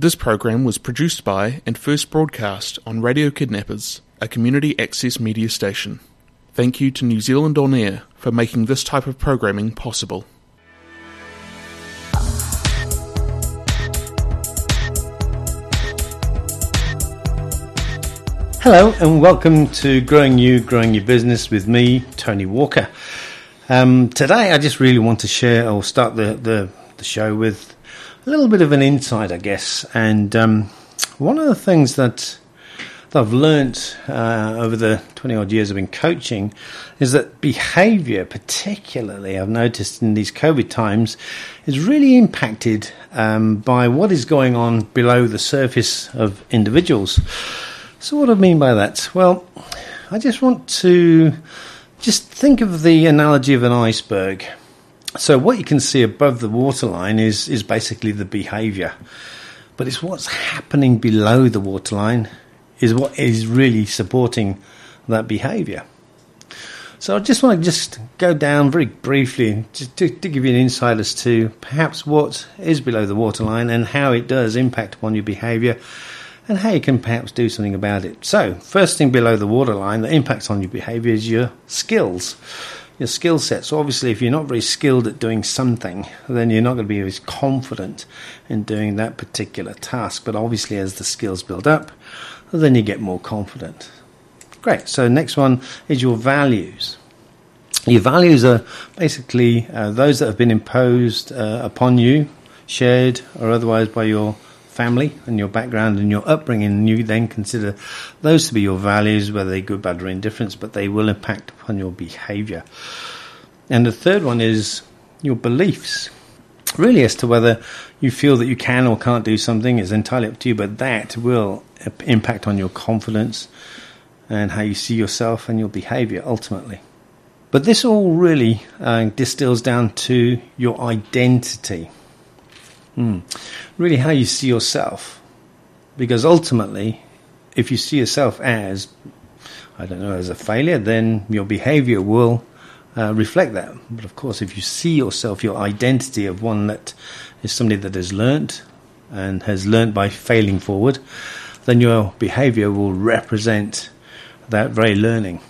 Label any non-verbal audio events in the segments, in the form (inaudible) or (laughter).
This program was produced by and first broadcast on Radio Kidnappers, a community access media station. Thank you to New Zealand On Air for making this type of programming possible. Hello, and welcome to Growing You, Growing Your Business with me, Tony Walker. Um, today, I just really want to share or start the, the, the show with a little bit of an insight, I guess. And um, one of the things that, that I've learnt uh, over the 20 odd years I've been coaching is that behavior, particularly, I've noticed in these COVID times, is really impacted um, by what is going on below the surface of individuals. So, what do I mean by that? Well, I just want to just think of the analogy of an iceberg. So what you can see above the waterline is is basically the behaviour, but it's what's happening below the waterline is what is really supporting that behaviour. So I just want to just go down very briefly to, to give you an insight as to perhaps what is below the waterline and how it does impact upon your behaviour and how you can perhaps do something about it. So, first thing below the waterline that impacts on your behaviour is your skills your skill set. So obviously, if you're not very skilled at doing something, then you're not going to be as confident in doing that particular task. But obviously, as the skills build up, then you get more confident. Great. So next one is your values. Your values are basically uh, those that have been imposed uh, upon you, shared or otherwise by your family and your background and your upbringing, and you then consider those to be your values, whether they're good, bad, or indifference, but they will impact upon your behavior. And the third one is your beliefs. Really, as to whether you feel that you can or can't do something is entirely up to you, but that will impact on your confidence and how you see yourself and your behavior ultimately. But this all really uh, distills down to your identity. Mm. Really, how you see yourself. Because ultimately, if you see yourself as, I don't know, as a failure, then your behavior will uh, reflect that. But of course, if you see yourself, your identity of one that is somebody that has learnt and has learnt by failing forward, then your behavior will represent that very learning.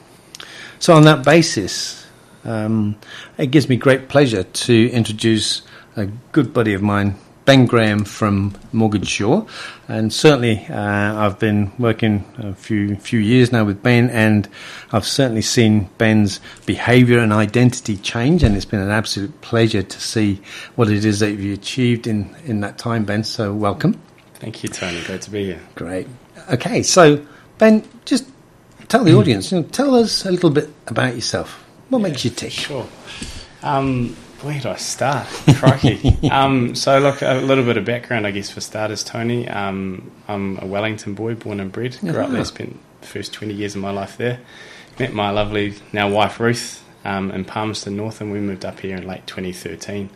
So, on that basis, um, it gives me great pleasure to introduce a good buddy of mine, Ben Graham from Mortgage Sure, and certainly uh, I've been working a few few years now with Ben, and I've certainly seen Ben's behaviour and identity change, and it's been an absolute pleasure to see what it is that you've achieved in in that time, Ben. So welcome. Thank you, Tony. Great to be here. Great. Okay, so Ben, just tell the audience, you know, tell us a little bit about yourself. What yeah, makes you tick? Sure. Um, where do I start? Crikey. (laughs) um, so, look, a little bit of background, I guess, for starters, Tony. Um, I'm a Wellington boy, born and bred. Grew up there, spent the first 20 years of my life there. Met my lovely now wife, Ruth, um, in Palmerston North, and we moved up here in late 2013.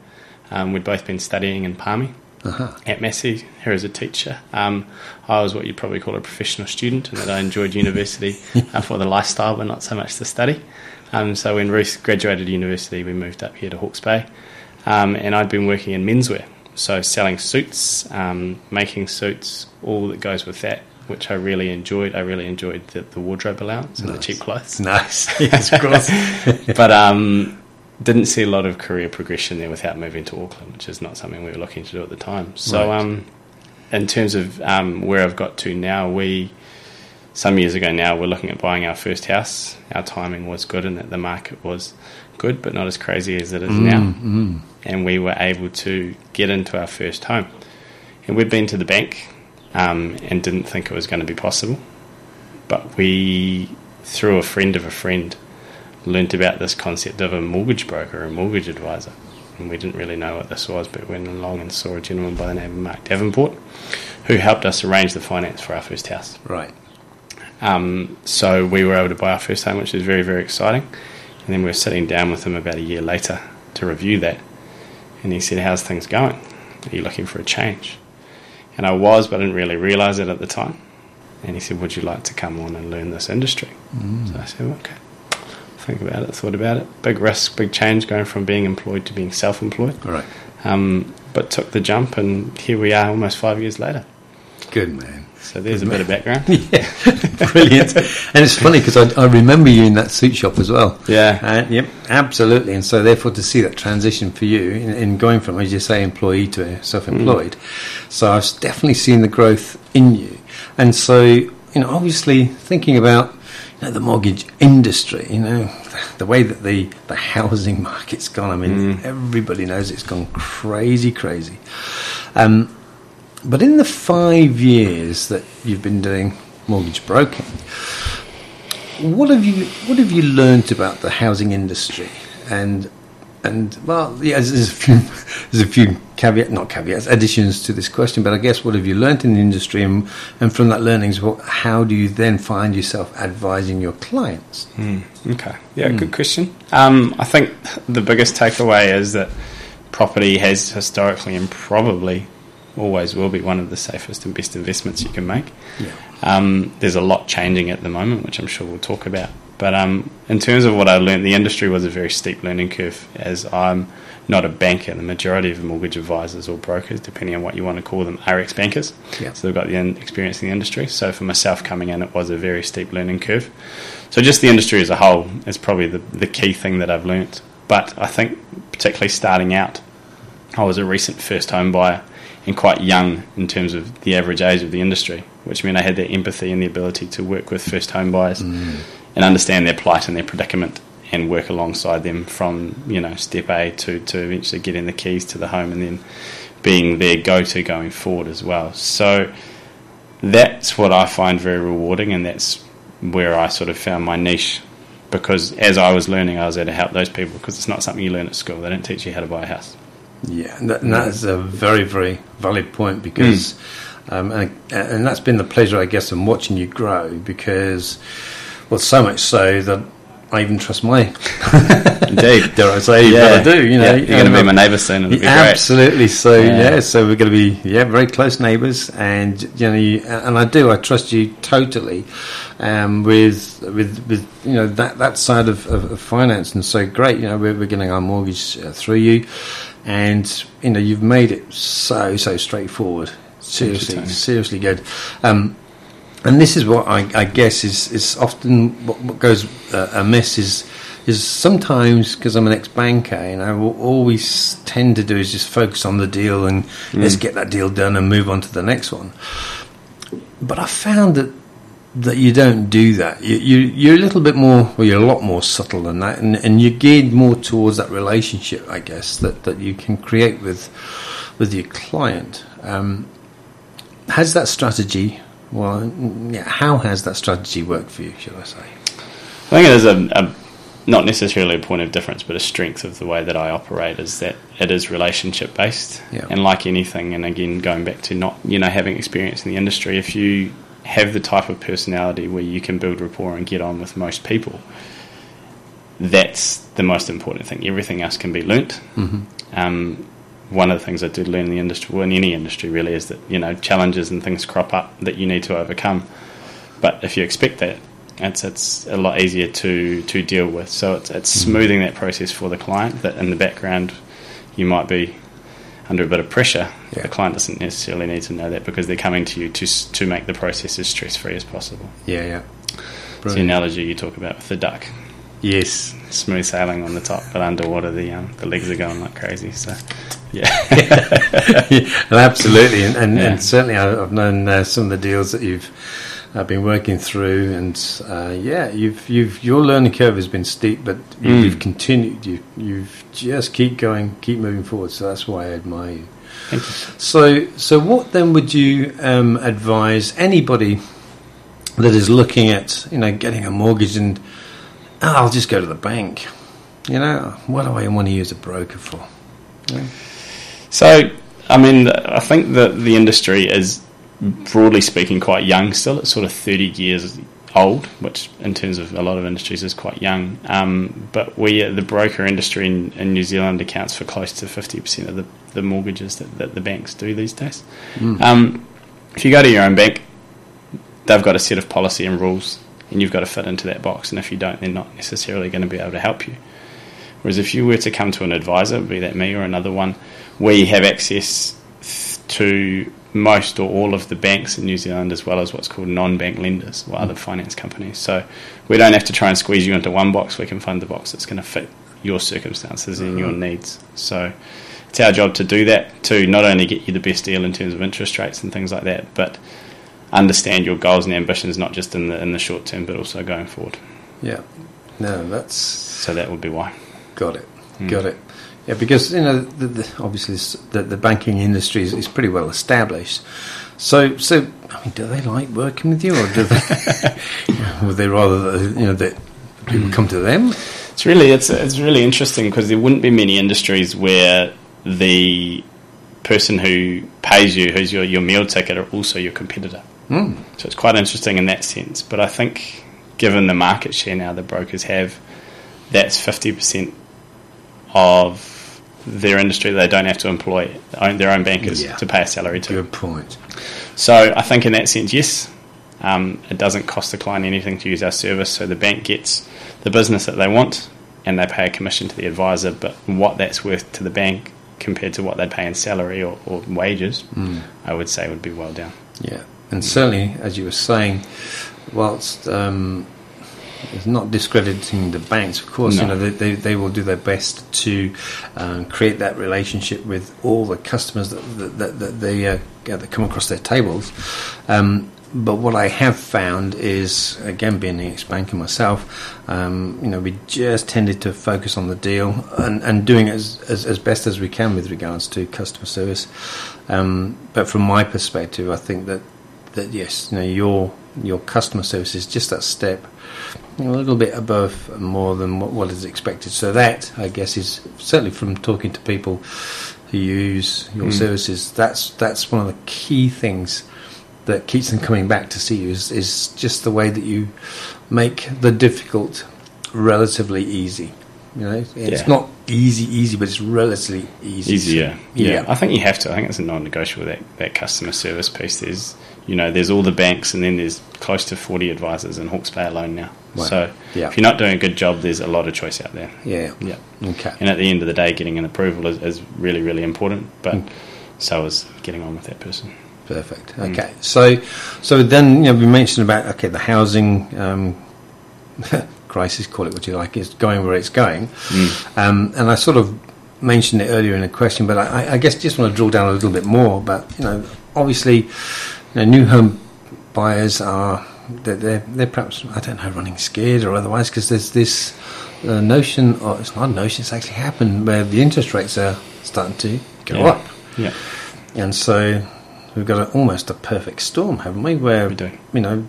Um, we'd both been studying in Palmy. Uh-huh. At Massey, here as a teacher. Um, I was what you'd probably call a professional student, and that I enjoyed university (laughs) uh, for the lifestyle, but not so much the study. Um, so when Ruth graduated university, we moved up here to Hawke's Bay, um, and I'd been working in menswear, so selling suits, um, making suits, all that goes with that, which I really enjoyed. I really enjoyed the, the wardrobe allowance and nice. the cheap clothes. Nice, (laughs) yes, of course. (laughs) but um, didn't see a lot of career progression there without moving to Auckland, which is not something we were looking to do at the time. So, right. um, in terms of um, where I've got to now, we some years ago now, we're looking at buying our first house. Our timing was good and that the market was good, but not as crazy as it is mm, now. Mm. And we were able to get into our first home. And we'd been to the bank um, and didn't think it was going to be possible. But we, through a friend of a friend, learnt about this concept of a mortgage broker, a mortgage advisor. And we didn't really know what this was, but went along and saw a gentleman by the name of Mark Davenport who helped us arrange the finance for our first house. Right. Um, so we were able to buy our first home, which was very, very exciting. And then we were sitting down with him about a year later to review that. And he said, How's things going? Are you looking for a change? And I was, but I didn't really realise it at the time. And he said, Would you like to come on and learn this industry? Mm. So I said, Okay. Think about it, thought about it. Big risk, big change going from being employed to being self employed. Right. Um, but took the jump, and here we are almost five years later. Good man. So there's a bit of background. (laughs) yeah, brilliant. and it's funny because I, I, remember you in that suit shop as well. Yeah. Uh, yep, absolutely. And so therefore to see that transition for you in, in going from, as you say, employee to self-employed. Mm. So I've definitely seen the growth in you. And so, you know, obviously thinking about you know, the mortgage industry, you know, (laughs) the way that the, the housing (laughs) market's gone. I mean, mm. everybody knows it's gone crazy, crazy. Um, but in the five years that you've been doing mortgage broking, what have you what have you learnt about the housing industry? And and well, yeah, there's a few (laughs) there's a few caveat not caveats additions to this question, but I guess what have you learnt in the industry, and, and from that learnings, what, how do you then find yourself advising your clients? Mm, okay, yeah, mm. good question. Um, I think the biggest takeaway is that property has historically and probably always will be one of the safest and best investments you can make. Yeah. Um, there's a lot changing at the moment, which I'm sure we'll talk about. But um, in terms of what I learned, the industry was a very steep learning curve. As I'm not a banker, the majority of mortgage advisors or brokers, depending on what you want to call them, are ex bankers. Yeah. So they've got the experience in the industry. So for myself coming in, it was a very steep learning curve. So just the industry as a whole is probably the, the key thing that I've learnt. But I think, particularly starting out, I was a recent first home buyer and quite young in terms of the average age of the industry, which meant I had that empathy and the ability to work with first home buyers mm. and understand their plight and their predicament and work alongside them from you know step A to to eventually getting the keys to the home and then being their go to going forward as well. So that's what I find very rewarding, and that's where I sort of found my niche. Because as I was learning, I was there to help those people because it's not something you learn at school. They don't teach you how to buy a house. Yeah, and, that, and that is a very, very valid point because, mm. um, and, and that's been the pleasure, I guess, in watching you grow because, well, so much so that I even trust my. (laughs) Indeed, dare I say? Yeah, I do. You know, yeah, you're going to be my neighbour soon. It'll be absolutely. So yeah. yeah. so we're going to be yeah very close neighbours, and you know, you, and I do. I trust you totally um, with with with you know that that side of, of, of finance, and so great. You know, we're, we're getting our mortgage uh, through you and you know you've made it so so straightforward. Seriously, seriously good. Um, and this is what I, I, guess is is often what, what goes uh, amiss is is sometimes because I'm an ex banker and I will always tend to do is just focus on the deal and mm. let's get that deal done and move on to the next one. But I found that that you don't do that. You, you, you're a little bit more, well, you're a lot more subtle than that, and, and you're geared more towards that relationship, I guess, that, that you can create with with your client. Um, has that strategy, well, yeah, how has that strategy worked for you, should I say? I think it is a, a not necessarily a point of difference, but a strength of the way that I operate is that it is relationship based, yeah. and like anything, and again going back to not you know having experience in the industry, if you have the type of personality where you can build rapport and get on with most people, that's the most important thing. Everything else can be learnt. Mm-hmm. Um, one of the things I did learn in the industry, well, in any industry really, is that you know challenges and things crop up that you need to overcome. But if you expect that, it's it's a lot easier to to deal with. So it's it's mm-hmm. smoothing that process for the client. That in the background, you might be under a bit of pressure. Yeah. The client doesn't necessarily need to know that because they're coming to you to to make the process as stress free as possible. Yeah, yeah. It's the analogy you talk about with the duck. Yes, smooth sailing on the top, but underwater the um, the legs are going like crazy. So, yeah, (laughs) yeah (laughs) absolutely, and and, yeah. and, certainly I've known uh, some of the deals that you've I've been working through, and uh, yeah, you've you've your learning curve has been steep, but mm. you've continued. You you've just keep going, keep moving forward. So that's why I admire you. Thank you. So so what then would you um, advise anybody that is looking at you know getting a mortgage and oh, I'll just go to the bank. You know, what do I want to use a broker for? Yeah. So, I mean, I think that the industry is broadly speaking, quite young still. It's sort of 30 years old, which in terms of a lot of industries is quite young. Um, but we, the broker industry in, in, New Zealand accounts for close to 50% of the, the mortgages that, that, the banks do these days. Mm. Um, if you go to your own bank, they've got a set of policy and rules, and you've got to fit into that box. And if you don't, they're not necessarily going to be able to help you. Whereas if you were to come to an advisor, be that me or another one, we have access to most or all of the banks in New Zealand, as well as what's called non-bank lenders or other finance companies. So we don't have to try and squeeze you into one box. We can find the box that's going to fit your circumstances and your mm-hmm. needs. So it's our job to do that to not only get you the best deal in terms of interest rates and things like that, but understand your goals and ambitions not just in the in the short term, but also going forward. Yeah. No, that's So that would be why. got it. Mm. Got it. Yeah, because you know, the, the, obviously, the, the banking industry is, is pretty well established. So, so I mean, do they like working with you, or do they? (laughs) would they rather, you know, that people come to them? It's really it's it's really interesting because there wouldn't be many industries where the person who pays you, who's your, your meal ticket, are also your competitor. Mm. So it's quite interesting in that sense. But I think, given the market share now the brokers have, that's fifty percent of their industry. They don't have to employ own, their own bankers Yeah. to pay a salary to. Good point. So I think in that sense, yes, um, it doesn't cost the client anything to use our service. So the bank gets the business that they want, and they pay a commission to the advisor. But what that's worth to the bank compared to what they'd pay in salary or, or wages, I would say would be well down. Yeah, and certainly, as you were saying, whilst um, it's not discrediting the banks, of course, you know they, they, they will do their best to um, create that relationship with all the customers that that, that, that they uh, that come across their tables. Um, but what I have found is, again, being an ex-banker myself, um, you know, we just tended to focus on the deal and, and doing as, as, as best as we can with regards to customer service. Um, but from my perspective, I think that that yes, you know, your your customer service is just that step, a little bit above more than what, what is expected. So that, I guess, is certainly from talking to people who use your hmm. services. That's that's one of the key things that keeps them coming back to see you is, is just the way that you make the difficult relatively easy. You know, it's Yeah. not easy, easy, but it's relatively easy. Easier, yeah. Yeah. I think you have to. I think it's a non-negotiable that that customer service piece. There's, you know, there's all the banks, and then there's close to 40 advisors in Hawke's Bay alone now. Wow. So Yeah. if you're not doing a good job, there's a lot of choice out there. Yeah. Yeah. Okay. And at the end of the day, getting an approval is, is really, really important. But Mm. so is getting on with that person. Perfect. Okay. So, so then you know we mentioned about okay the housing um, (laughs) crisis, call it what you like, is going where it's going, um, and I sort of mentioned it earlier in a question, but I, I guess just want to drill down a little bit more. But you know, obviously, know, new home buyers are they're, they're, they're perhaps I don't know running scared or otherwise because there's this uh, notion, or it's not a notion, it's actually happened where the interest rates are starting to go Yeah. up. Yeah. And so we've got a, almost a perfect storm, haven't we? Where We do. you know,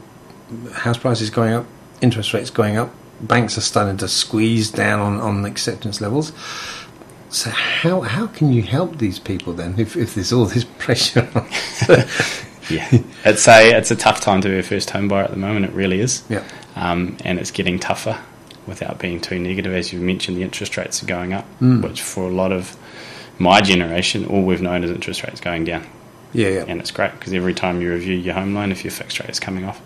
house prices going up, interest rates going up, banks are starting to squeeze down on, on acceptance levels. So how how can you help these people then if, if there's all this (laughs) pressure? on? (laughs) Yeah. it's a it's a tough time to be a first home buyer at the moment. It really is. yeah, um, and it's getting tougher without being too negative. As you mentioned, the interest rates are going up, Mm. which for a lot of my generation, all we've known is interest rates going down. yeah, yeah, And it's great because every time you review your home loan, if your fixed rate is coming off,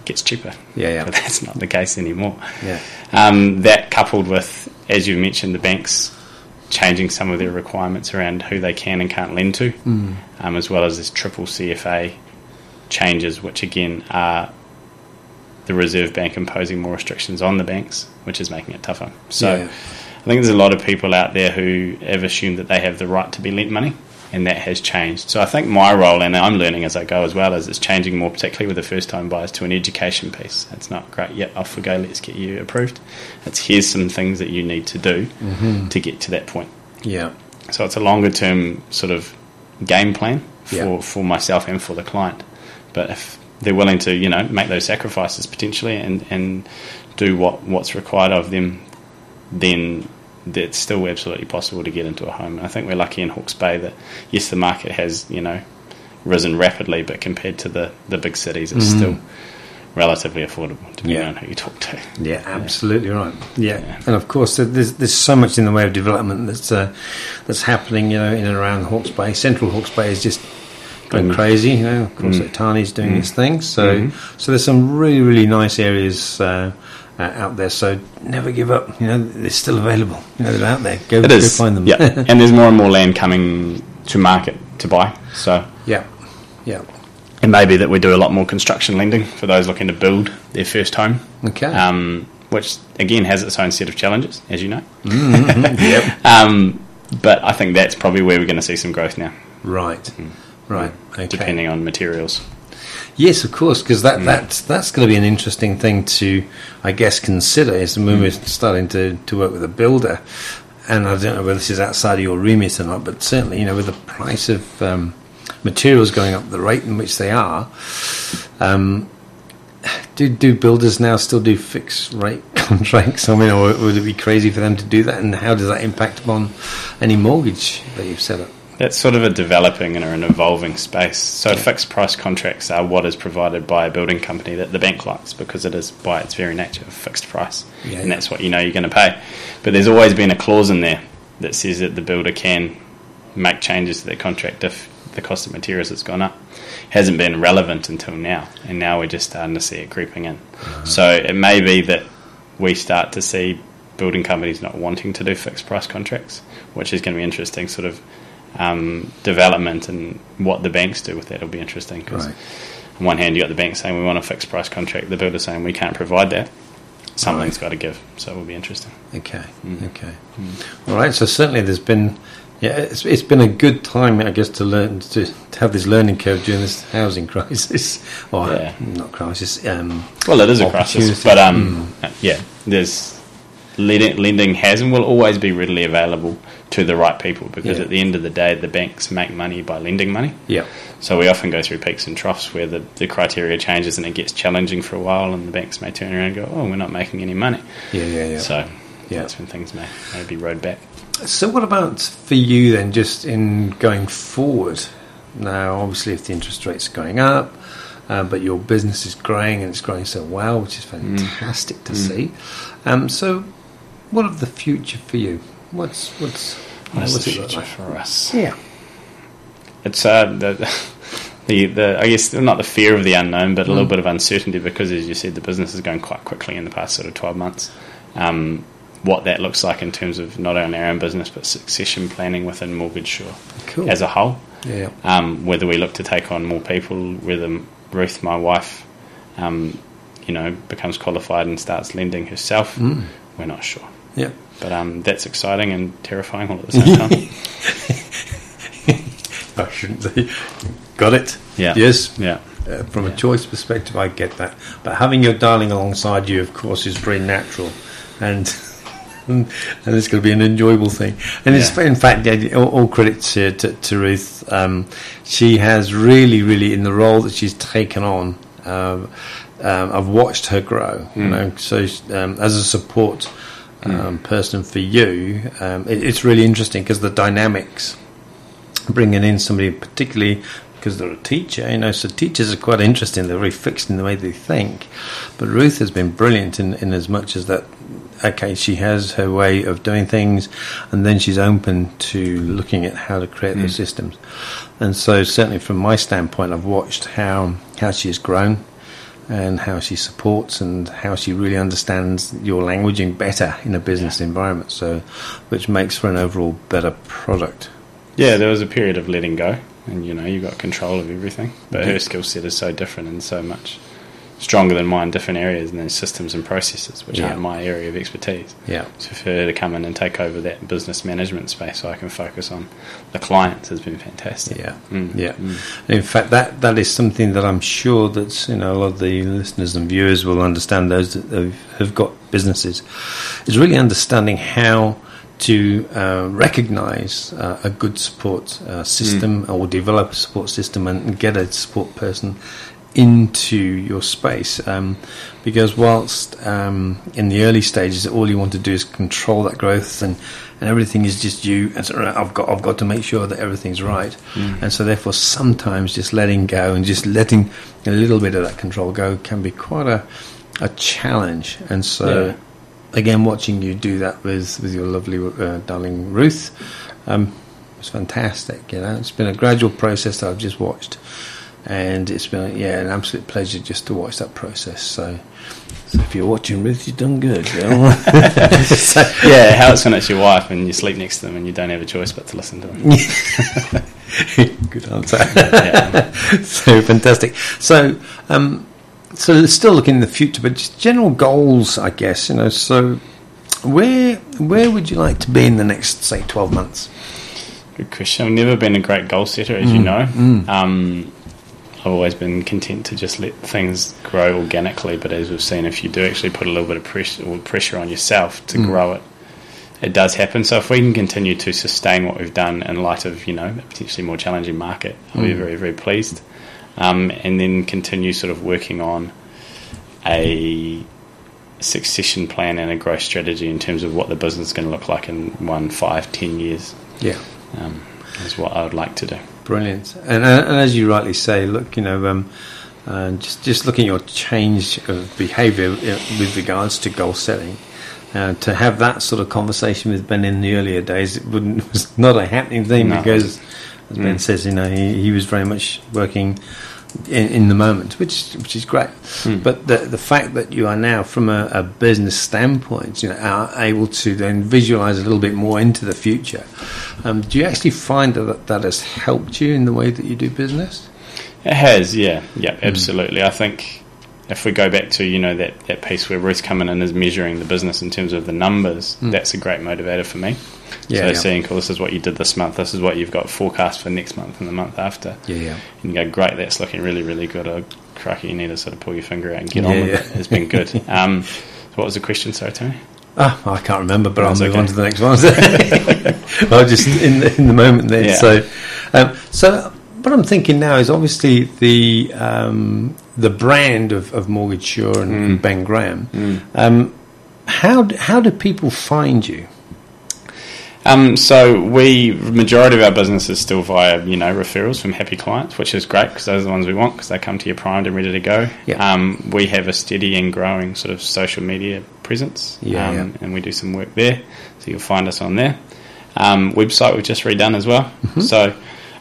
it gets cheaper. Yeah, yeah. But (laughs) that's not the case anymore. yeah, Um, that coupled with, as you mentioned, the banks changing some of their requirements around who they can and can't lend to, Mm. um, as well as this triple CFA changes, which again are the Reserve Bank imposing more restrictions on the banks, which is making it tougher. So Yeah. I think there's a lot of people out there who have assumed that they have the right to be lent money, and that has changed. So I think my role, and I'm learning as I go as well, is it's changing more, particularly with the first time buyers, to an education piece. It's not great, yep, off we go, let's get you approved. It's here's some things that you need to do mm-hmm. to get to that point. yeah, So it's a longer term sort of game plan for, Yeah. for myself and for the client. But if they're willing to, you know, make those sacrifices potentially and, and do what, what's required of them, then it's still absolutely possible to get into a home. And I think we're lucky in Hawke's Bay that, yes, the market has, you know, risen rapidly, but compared to the, the big cities, it's still relatively affordable, depending Yeah. on who you talk to. yeah, absolutely right. Yeah. Yeah. and of course there's there's so much in the way of development that's uh, that's happening, you know, in and around Hawke's Bay. Central Hawke's Bay is just going Mm. crazy, you know. Of course, Tani's doing his thing, so Mhm. so there's some really really nice areas. Uh, uh, out there, so never give up. You know, they're still available. You know, they're out there. Go, go find them. Yeah. (laughs) and there's more and more land coming to market to buy. So yeah, Yeah. It may be that we do a lot more construction lending for those looking to build their first home. Okay. Um, which again has its own set of challenges, as you know. (laughs) yep. Um, but I think that's probably where we're going to see some growth now, Right. Right. Okay. depending on materials. Yes, of course, because Mm. that, that's that's going to be an interesting thing to, I guess, consider is when Mm. we're starting to, to work with a builder. And I don't know whether this is outside of your remit or not, but certainly, you know, with the price of um, materials going up, the rate in which they are, um, do do builders now still do fixed rate (laughs) contracts? I mean, or would it be crazy for them to do that? And how does that impact upon any mortgage that you've set up? That's sort of a developing and an evolving space. So fixed price contracts are what is provided by a building company that the bank likes because it is by its very nature a fixed price, Yeah, and yeah. that's what you know you're going to pay. But there's always been a clause in there that says that the builder can make changes to their contract if the cost of materials has gone up. Hasn't been relevant until now, and now we're just starting to see it creeping in. Uh-huh. So it may be that we start to see building companies not wanting to do fixed price contracts, which is going to be interesting. Sort of um, development and what the banks do with that will be interesting. Because Right. on one hand, you got the bank saying we want a fixed price contract, the builder saying we can't provide that. Something's got to give, so it will be interesting. Okay. Mm. Okay. All right. So certainly, there's been, yeah, it's, it's been a good time, I guess, to learn to, to have this learning curve during this housing (laughs) crisis, or Yeah. not crisis. Um, Well, it is a crisis, but um, yeah, there's lending, lending has and will always be readily available to the right people because Yeah. at the end of the day, the banks make money by lending money. yeah. So we often go through peaks and troughs where the, the criteria changes and it gets challenging for a while, and the banks may turn around and go, "Oh, we're not making any money." Yeah. Yeah. Yeah. So Yeah. that's when things may, may be rowed back. So, what about for you then, just in going forward? Now, obviously, if the interest rates are going up, uh, but your business is growing and it's growing so well, which is fantastic to see. Um, so, what of the future for you? What's what's What's what's the future like? for us? Yeah, It's uh, the, (laughs) the the I guess not the fear of the unknown, but a Mm. little bit of uncertainty because, as you said, the business is going quite quickly in the past sort of twelve months. Um, what that looks like in terms of not only our own business but succession planning within Mortgage cool. as a whole. yeah, Um, whether we look to take on more people, whether Ruth, my wife, um, you know, becomes qualified and starts lending herself, Mm. we're not sure. Yeah. But um, that's exciting and terrifying all at the same time. (laughs) I shouldn't say. Got it. Yeah. Yes. yeah. Uh, from Yeah. a choice perspective, I get that. But having your darling alongside you, of course, is very natural, and (laughs) and it's going to be an enjoyable thing. And it's in fact, all, all credit to, to, to Ruth. Um, she has really, really in the role that she's taken on. Um, um, I've watched her grow. You Mm. know, so um, as a support um, person for you, um, it, it's really interesting because the dynamics bringing in somebody particularly because they're a teacher, you know, so teachers are quite interesting. They're very fixed in the way they think. But Ruth has been brilliant in, in as much as that, okay, she has her way of doing things and then she's open to looking at how to create those systems. And so certainly from my standpoint, I've watched how, how she has grown and how she supports and how she really understands your languaging better in a business environment. So, which makes for an overall better product. Yeah, there was a period of letting go, and you know, you got control of everything. But Yeah. her skill set is so different and so much stronger than mine in different areas, and then systems and processes, which Yeah. aren't my area of expertise. Yeah. So for her to come in and take over that business management space, so I can focus on the clients, has been fantastic. Yeah, Mm, yeah. mm. In fact, that that is something that I'm sure that you know a lot of the listeners and viewers will understand. Those that have, have got businesses is really understanding how to uh, recognise uh, a good support uh, system or develop a support system and get a support person into your space um, because whilst um, in the early stages all you want to do is control that growth and, and everything is just you and so right, I've got I've got to make sure that everything's right. And so therefore sometimes just letting go and just letting a little bit of that control go can be quite a a challenge. And so Yeah. again watching you do that with with your lovely uh, darling Ruth um, was fantastic you know. It's been a gradual process that I've just watched and it's been yeah an absolute pleasure just to watch that process. So, so if you're watching Ruth, you've done good. You know? (laughs) So- Yeah, how it's when it's your wife and you sleep next to them and you don't have a choice but to listen to them. (laughs) Good answer. (laughs) so fantastic. So, um, so still looking in the future, but just general goals, I guess. You know, so where where would you like to be in the next, say, twelve months? Good question. I've never been a great goal setter, as you know. Um, I've always been content to just let things grow organically. But as we've seen, if you do actually put a little bit of pressure or pressure on yourself to grow it, it does happen. So if we can continue to sustain what we've done in light of you know a potentially more challenging market, I'll be very very pleased. Um, and then continue sort of working on a succession plan and a growth strategy in terms of what the business is going to look like in one, five, ten years. Yeah. Um, is what I would like to do. Brilliant. And, uh, and as you rightly say, look, you know, um, uh, just just looking at your change of behaviour uh, with regards to goal setting, uh, to have that sort of conversation with Ben in the earlier days, it (laughs) was not a happening thing No. because, as Ben Mm. says, you know, he, he was very much working in, in the moment, which which is great. Mm. But the the fact that you are now, from a, a business standpoint, you know, are able to then visualize a little bit more into the future. Um, do you actually find that that has helped you in the way that you do business? It has, yeah, yeah, absolutely. I think if we go back to you know that, that piece where Ruth coming in is measuring the business in terms of the numbers, that's a great motivator for me. Yeah, so yeah. seeing, cool, this is what you did this month, this is what you've got forecast for next month and the month after. Yeah, yeah. And you go, great, that's looking really, really good. Oh, cracky, you need to sort of pull your finger out and get Yeah, on with yeah. it. It's been good. (laughs) um, so what was the question, sorry, Tony? Ah, I can't remember, but I'll move okay. on to the next one. (laughs) I was just in the, in the moment then. Yeah. So, um, so what I'm thinking now is obviously the um, the brand of, of Mortgage Sure and, Mm. and Ben Graham. Um, how how do people find you? Um, so we majority of our business is still via you know referrals from happy clients, which is great because those are the ones we want because they come to you primed and ready to go. Um, we have a steady and growing sort of social media presence, Yeah, um, yeah. and we do some work there, so you'll find us on there. Um, website we've just redone as well, Mm-hmm. so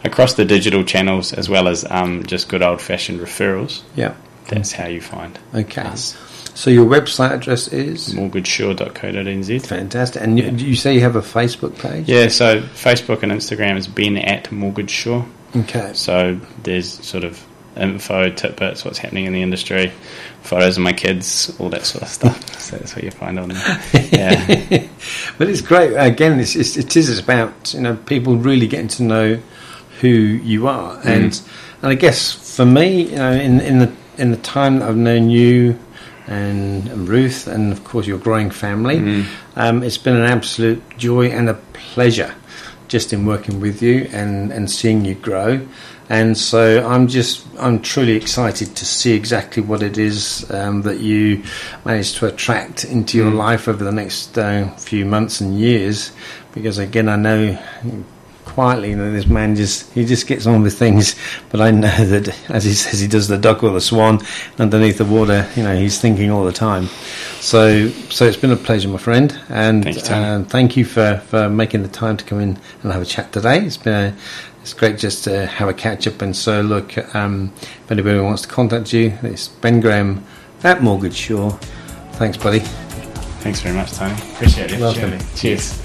across the digital channels as well as um, just good old fashioned referrals. Yeah. That's how you find Okay. us. So your website address is Mortgagesure.co.nz. fantastic, and you, Yeah. you say you have a Facebook page. Yeah, so Facebook and Instagram is Ben at Mortgage Sure. Okay. So there's sort of info, tidbits, what's happening in the industry, photos of my kids, all that sort of stuff. (laughs) so that's what you find on there. (laughs) Yeah, But it's great. Again, it's, it's, it is about you know people really getting to know who you are, mm. and and I guess for me, you know, in in the in the time that I've known you and, and Ruth, and of course your growing family, um, it's been an absolute joy and a pleasure just in working with you and and seeing you grow. And so I'm just I'm truly excited to see exactly what it is um, that you managed to attract into your life over the next uh, few months and years. Because again, I know quietly, you know, this man just he just gets on with things. But I know that as he says, he does the duck or the swan underneath the water. You know, he's thinking all the time. So so it's been a pleasure, my friend, and Thank you, uh, thank you for, for making the time to come in and have a chat today. It's been a, it's great just to have a catch up. And so, look, um, if anybody wants to contact you, it's Ben Graham at Mortgage Sure. Thanks, buddy. thanks very much, Tony. Appreciate it. Welcome. Cheers.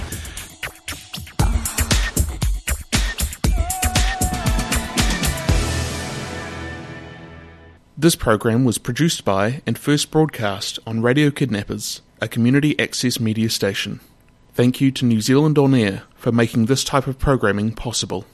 This program was produced by and first broadcast on Radio Kidnappers, a community access media station. Thank you to New Zealand On Air for making this type of programming possible.